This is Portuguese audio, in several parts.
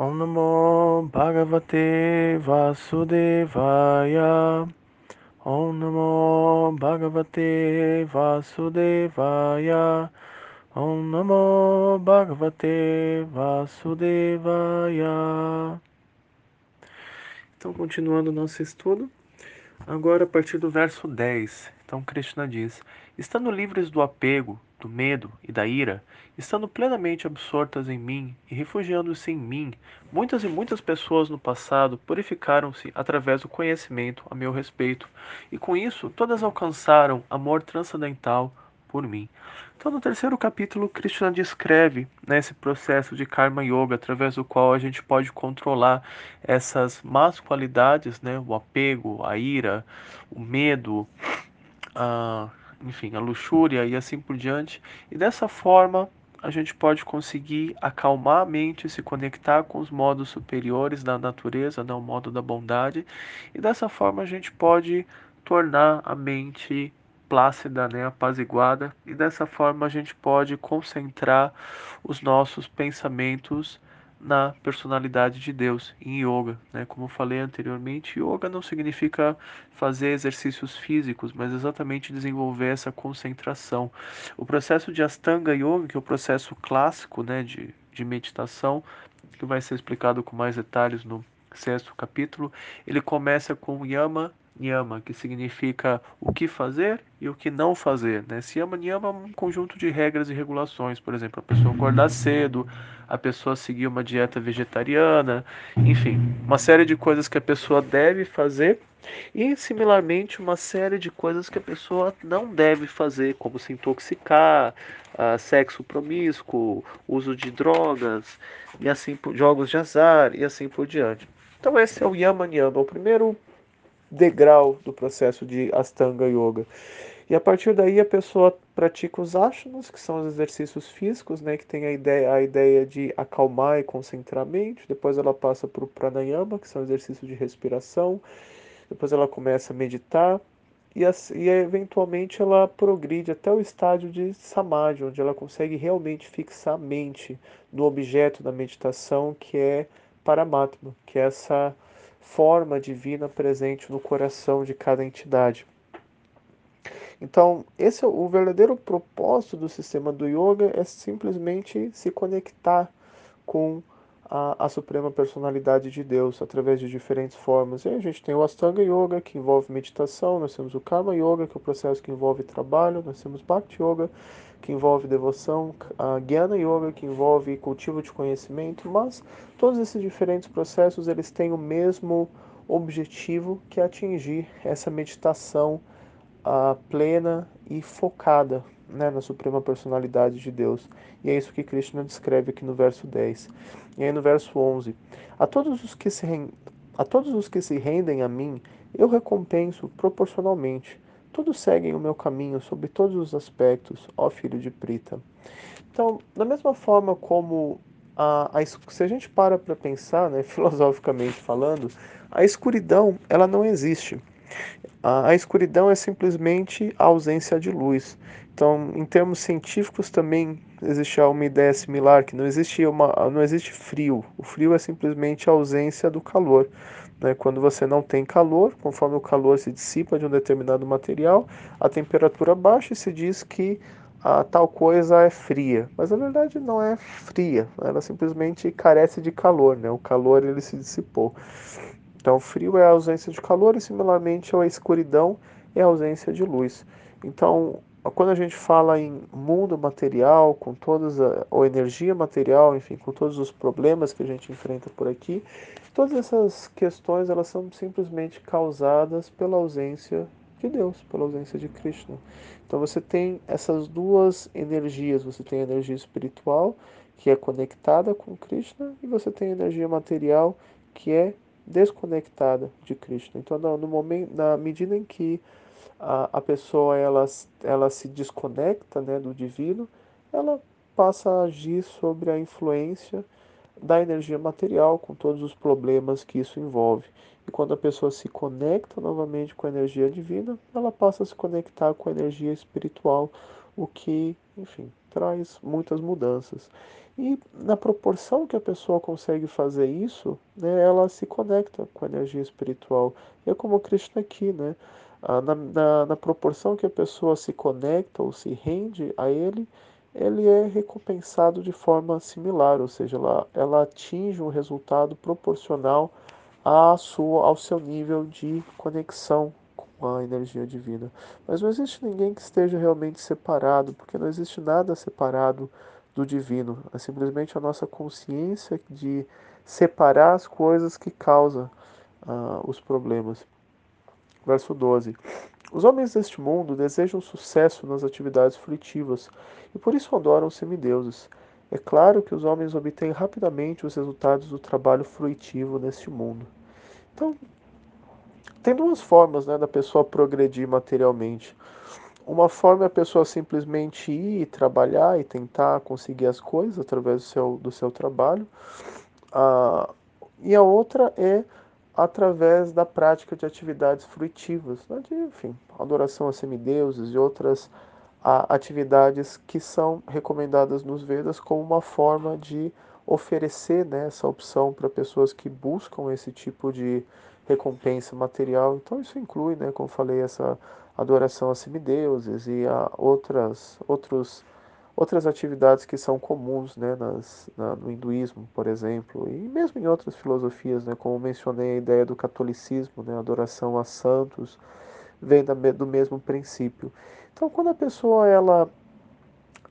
Om Namo Bhagavate Vasudevaya. Om Namo Bhagavate Vasudevaya. Om Namo Bhagavate Vasudevaya. Então, continuando o nosso estudo, agora a partir do verso 10. Então, Krishna diz: Estando livres do apego, do medo e da ira, estando plenamente absortas em mim e refugiando-se em mim, muitas e muitas pessoas no passado purificaram-se através do conhecimento a meu respeito, e com isso todas alcançaram amor transcendental por mim. Então, no terceiro capítulo, Krishna descreve né, esse processo de karma yoga, através do qual a gente pode controlar essas más qualidades, né, o apego, a ira, o medo, a enfim, a luxúria e assim por diante. E dessa forma, a gente pode conseguir acalmar a mente, se conectar com os modos superiores da natureza, né, o modo da bondade, e dessa forma a gente pode tornar a mente plácida, né, apaziguada, e dessa forma a gente pode concentrar os nossos pensamentos na personalidade de Deus, em yoga. Né? Como falei anteriormente, yoga não significa fazer exercícios físicos, mas exatamente desenvolver essa concentração. O processo de Astanga Yoga, que é o processo clássico né, de, de meditação, que vai ser explicado com mais detalhes no sexto capítulo, ele começa com Yama Niyama, que significa o que fazer e o que não fazer. Né? Se Yama Niyama é um conjunto de regras e regulações, por exemplo, a pessoa acordar cedo, a pessoa seguir uma dieta vegetariana, enfim, uma série de coisas que a pessoa deve fazer e, similarmente, uma série de coisas que a pessoa não deve fazer, como se intoxicar, uh, sexo promíscuo, uso de drogas, e assim por, jogos de azar e assim por diante. Então esse é o Yama Niyama, o primeiro degrau do processo de Astanga Yoga. E a partir daí a pessoa pratica os asanas, que são os exercícios físicos, né, que tem a ideia, a ideia de acalmar e concentrar a mente. Depois ela passa para o pranayama, que são exercícios de respiração. Depois ela começa a meditar e, e eventualmente ela progride até o estágio de samadhi, onde ela consegue realmente fixar a mente no objeto da meditação, que é Paramatma, que é essa forma divina presente no coração de cada entidade. Então, esse é o verdadeiro propósito do sistema do yoga é simplesmente se conectar com a, a, suprema personalidade de Deus através de diferentes formas. E a gente tem o Astanga Yoga, que envolve meditação, nós temos o Karma Yoga, que é o processo que envolve trabalho, nós temos Bhakti Yoga, que envolve devoção, a Jnana Yoga, que envolve cultivo de conhecimento, mas todos esses diferentes processos eles têm o mesmo objetivo, que é atingir essa meditação uh, plena e focada né, na suprema personalidade de Deus. E é isso que Krishna descreve aqui no verso 10. E aí no verso 11, a todos os que se a todos os que se rendem a mim, eu recompenso proporcionalmente. Todos seguem o meu caminho sob todos os aspectos, ó filho de Prita. Então, da mesma forma como a, a, se a gente para para pensar, né, filosoficamente falando, a escuridão ela não existe. A, a escuridão é simplesmente a ausência de luz. Então, em termos científicos também existe uma ideia similar que não existe uma, não existe frio. O frio é simplesmente a ausência do calor. Né? Quando você não tem calor, conforme o calor se dissipa de um determinado material, a temperatura baixa e se diz que a tal coisa é fria, mas na verdade não é fria, ela simplesmente carece de calor, né? O calor ele se dissipou. Então, frio é a ausência de calor e similarmente a escuridão é a ausência de luz. Então, quando a gente fala em mundo material, com todas a ou energia material, enfim, com todos os problemas que a gente enfrenta por aqui, todas essas questões elas são simplesmente causadas pela ausência de Deus, pela ausência de Krishna. Então você tem essas duas energias, você tem a energia espiritual que é conectada com Krishna e você tem a energia material que é desconectada de Krishna. Então no, momento, na medida em que a, a pessoa ela, ela se desconecta né, do divino, ela passa a agir sobre a influência da energia material, com todos os problemas que isso envolve. E quando a pessoa se conecta novamente com a energia divina, ela passa a se conectar com a energia espiritual, o que, enfim, traz muitas mudanças. E na proporção que a pessoa consegue fazer isso, né, ela se conecta com a energia espiritual. E é como Krishna aqui, né? Ah, na, na, na proporção que a pessoa se conecta ou se rende a ele, ele é recompensado de forma similar, ou seja, ela, ela atinge um resultado proporcional à sua, ao seu nível de conexão com a energia divina. Mas não existe ninguém que esteja realmente separado, porque não existe nada separado do divino. É simplesmente a nossa consciência de separar as coisas que causam uh, os problemas. Verso 12. Os homens deste mundo desejam sucesso nas atividades fruitivas e por isso adoram semideuses. É claro que os homens obtêm rapidamente os resultados do trabalho fruitivo neste mundo. Então, tem duas formas né, da pessoa progredir materialmente. Uma forma é a pessoa simplesmente ir trabalhar e tentar conseguir as coisas através do seu, do seu trabalho. Ah, e a outra é através da prática de atividades fruitivas, né? de, enfim, adoração a semideuses e outras a, atividades que são recomendadas nos Vedas como uma forma de oferecer né, essa opção para pessoas que buscam esse tipo de recompensa material. Então isso inclui, né, como falei, essa adoração a semideuses e a outras outros outras atividades que são comuns né, nas, na, no hinduísmo, por exemplo, e mesmo em outras filosofias, né, como mencionei a ideia do catolicismo, né, adoração a santos, vem da, do mesmo princípio. Então, quando a pessoa ela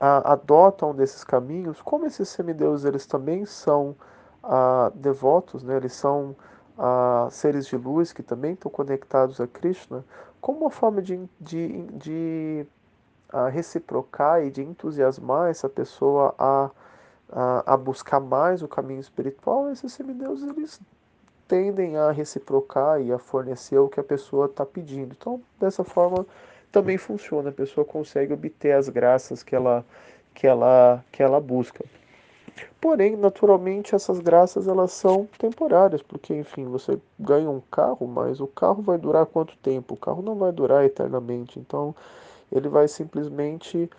a, adota um desses caminhos, como esses semideuses eles também são a, devotos, né, eles são a, seres de luz que também estão conectados a Krishna, como uma forma de, de, de a reciprocar e de entusiasmar essa pessoa a, a, a buscar mais o caminho espiritual, esses semideuses eles tendem a reciprocar e a fornecer o que a pessoa está pedindo. Então, dessa forma, também funciona. A pessoa consegue obter as graças que ela, que ela, que ela busca. Porém, naturalmente, essas graças elas são temporárias, porque, enfim, você ganha um carro, mas o carro vai durar quanto tempo? O carro não vai durar eternamente. Então, ele vai simplesmente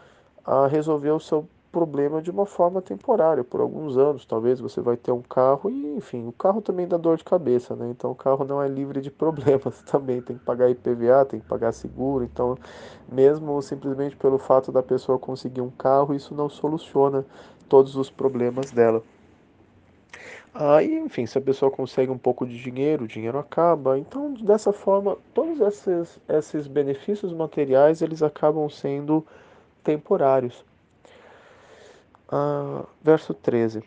ah, resolver o seu problema de uma forma temporária, por alguns anos. Talvez você vai ter um carro e, enfim, o carro também dá dor de cabeça, né? Então o carro não é livre de problemas também. Tem que pagar IPVA, tem que pagar seguro. Então, mesmo simplesmente pelo fato da pessoa conseguir um carro, isso não soluciona todos os problemas dela. Aí, enfim, se a pessoa consegue um pouco de dinheiro, o dinheiro acaba. Então, dessa forma, todos esses, esses benefícios materiais, eles acabam sendo temporários. Ah, verso 13.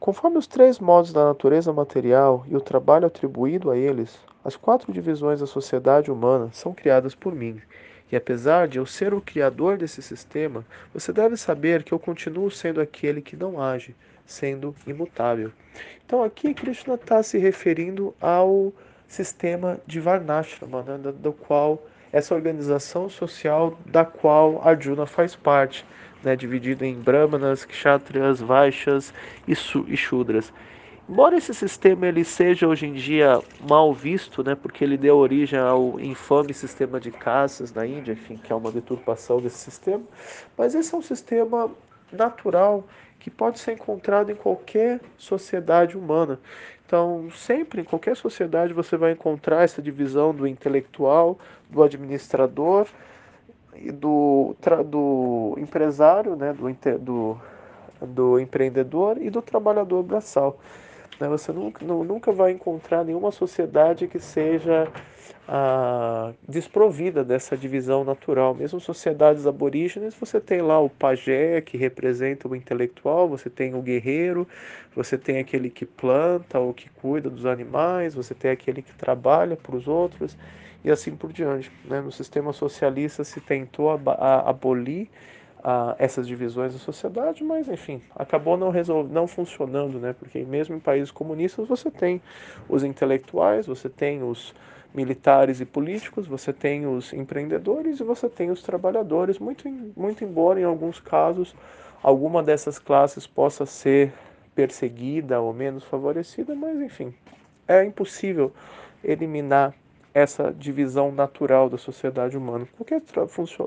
Conforme os três modos da natureza material e o trabalho atribuído a eles, as quatro divisões da sociedade humana são criadas por mim. E apesar de eu ser o criador desse sistema, você deve saber que eu continuo sendo aquele que não age, sendo imutável. Então aqui Krishna está se referindo ao sistema de Varnashrama, né, do, qual essa organização social da qual Arjuna faz parte, né, dividido em Brahmanas, Kshatriyas, Vaishyas e, e Shudras. Embora esse sistema ele seja hoje em dia mal visto, né, porque ele deu origem ao infame sistema de caças na Índia, enfim, que é uma deturpação desse sistema, mas esse é um sistema natural que pode ser encontrado em qualquer sociedade humana. Então, sempre em qualquer sociedade você vai encontrar essa divisão do intelectual, do administrador e do, do empresário, né, do, do, do empreendedor e do trabalhador braçal. Né? Você nunca, nunca vai encontrar nenhuma sociedade que seja ah, desprovida dessa divisão natural. Mesmo sociedades aborígenes, você tem lá o pajé, que representa o intelectual, você tem o guerreiro, você tem aquele que planta ou que cuida dos animais, você tem aquele que trabalha para os outros e assim por diante. Né? No sistema socialista se tentou ab abolir essas divisões da sociedade, mas enfim, acabou não, resolve, não funcionando, né? Porque mesmo em países comunistas você tem os intelectuais, você tem os militares e políticos, você tem os empreendedores e você tem os trabalhadores, muito, muito embora em alguns casos alguma dessas classes possa ser perseguida ou menos favorecida, mas enfim, é impossível eliminar essa divisão natural da sociedade humana. Qualquer,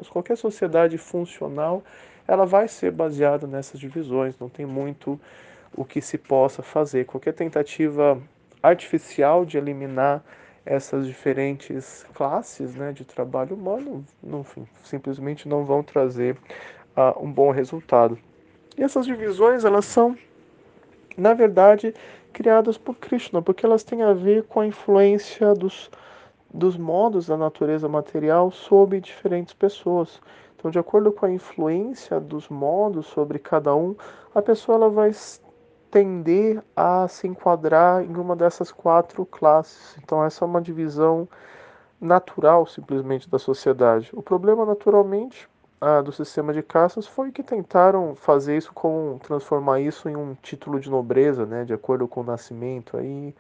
qualquer sociedade funcional ela vai ser baseada nessas divisões, não tem muito o que se possa fazer. Qualquer tentativa artificial de eliminar essas diferentes classes né, de trabalho humano, enfim, simplesmente não vão trazer uh, um bom resultado. E essas divisões, elas são, na verdade, criadas por Krishna, porque elas têm a ver com a influência dos, dos modos da natureza material sobre diferentes pessoas. Então, de acordo com a influência dos modos sobre cada um, a pessoa ela vai tender a se enquadrar em uma dessas quatro classes. Então, essa é uma divisão natural, simplesmente, da sociedade. O problema, naturalmente, ah, do sistema de caças foi que tentaram fazer isso com transformar isso em um título de nobreza, né, de acordo com o nascimento. Aí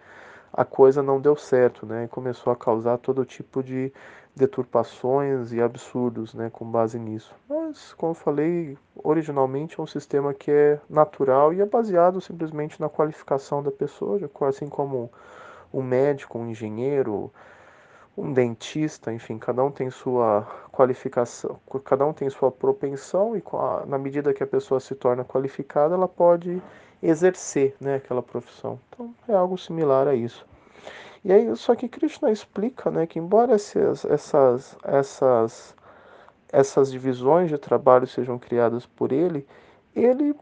a coisa não deu certo, né, e começou a causar todo tipo de deturpações e absurdos, né, com base nisso. Mas, como eu falei, originalmente é um sistema que é natural e é baseado simplesmente na qualificação da pessoa, assim como um médico, um engenheiro, um dentista, enfim, cada um tem sua qualificação, cada um tem sua propensão e na medida que a pessoa se torna qualificada, ela pode exercer, né, aquela profissão. Então, é algo similar a isso. E aí, só que Krishna explica, né, que embora essas, essas, essas, essas divisões de trabalho sejam criadas por ele, ele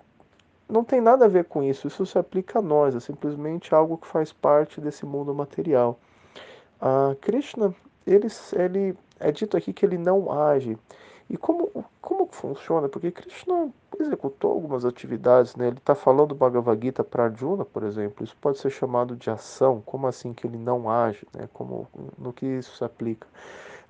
não tem nada a ver com isso. Isso se aplica a nós, é simplesmente algo que faz parte desse mundo material. Ah, Krishna, ele, ele é dito aqui que ele não age. E como, como funciona? Porque Krishna executou algumas atividades, né? Ele está falando Bhagavad Gita para Arjuna, por exemplo. Isso pode ser chamado de ação. Como assim que ele não age? Né? Como, no que isso se aplica?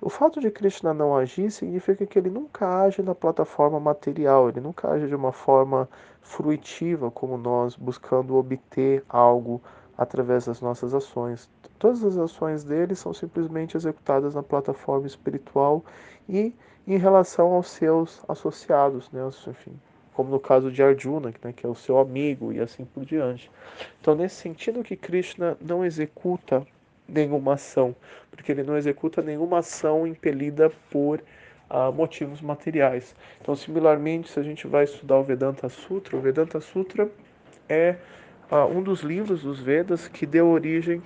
O fato de Krishna não agir significa que ele nunca age na plataforma material, ele nunca age de uma forma fruitiva, como nós, buscando obter algo através das nossas ações. Todas as ações dele são simplesmente executadas na plataforma espiritual e em relação aos seus associados, né? enfim, como no caso de Arjuna, né? que é o seu amigo e assim por diante. Então, nesse sentido que Krishna não executa nenhuma ação, porque ele não executa nenhuma ação impelida por uh, motivos materiais. Então, similarmente, se a gente vai estudar o Vedanta Sutra, o Vedanta Sutra é uh, um dos livros dos Vedas que deu origem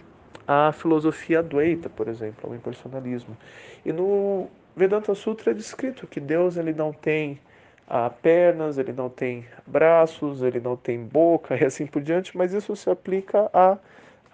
à filosofia Advaita, por exemplo, ao impersonalismo. E no Vedanta Sutra é descrito que Deus ele não tem uh, pernas, ele não tem braços, ele não tem boca e assim por diante, mas isso se aplica a,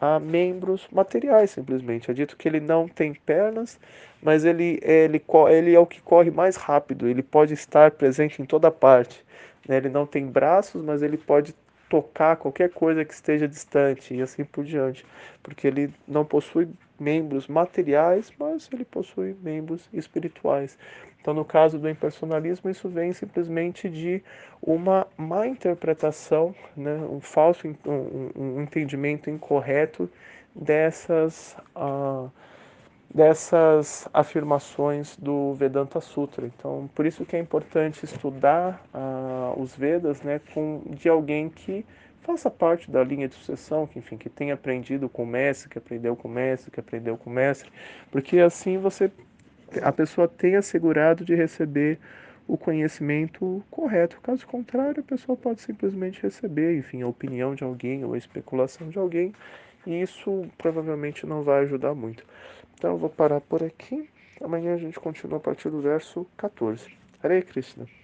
a membros materiais simplesmente. É dito que ele não tem pernas, mas ele, ele, ele é o que corre mais rápido, ele pode estar presente em toda parte. Né? Ele não tem braços, mas ele pode tocar qualquer coisa que esteja distante e assim por diante, porque ele não possui membros materiais, mas ele possui membros espirituais. Então, no caso do impersonalismo, isso vem simplesmente de uma má interpretação, né, um falso um, um entendimento incorreto dessas uh, dessas afirmações do Vedanta Sutra. Então, por isso que é importante estudar uh, os Vedas, né, com de alguém que faça parte da linha de sucessão, que enfim, que tenha aprendido com o mestre, que aprendeu com o mestre, que aprendeu com o mestre, porque assim você a pessoa tem assegurado de receber o conhecimento correto. Caso contrário, a pessoa pode simplesmente receber, enfim, a opinião de alguém ou a especulação de alguém, e isso provavelmente não vai ajudar muito. Então eu vou parar por aqui. Amanhã a gente continua a partir do verso 14. Hare Krishna.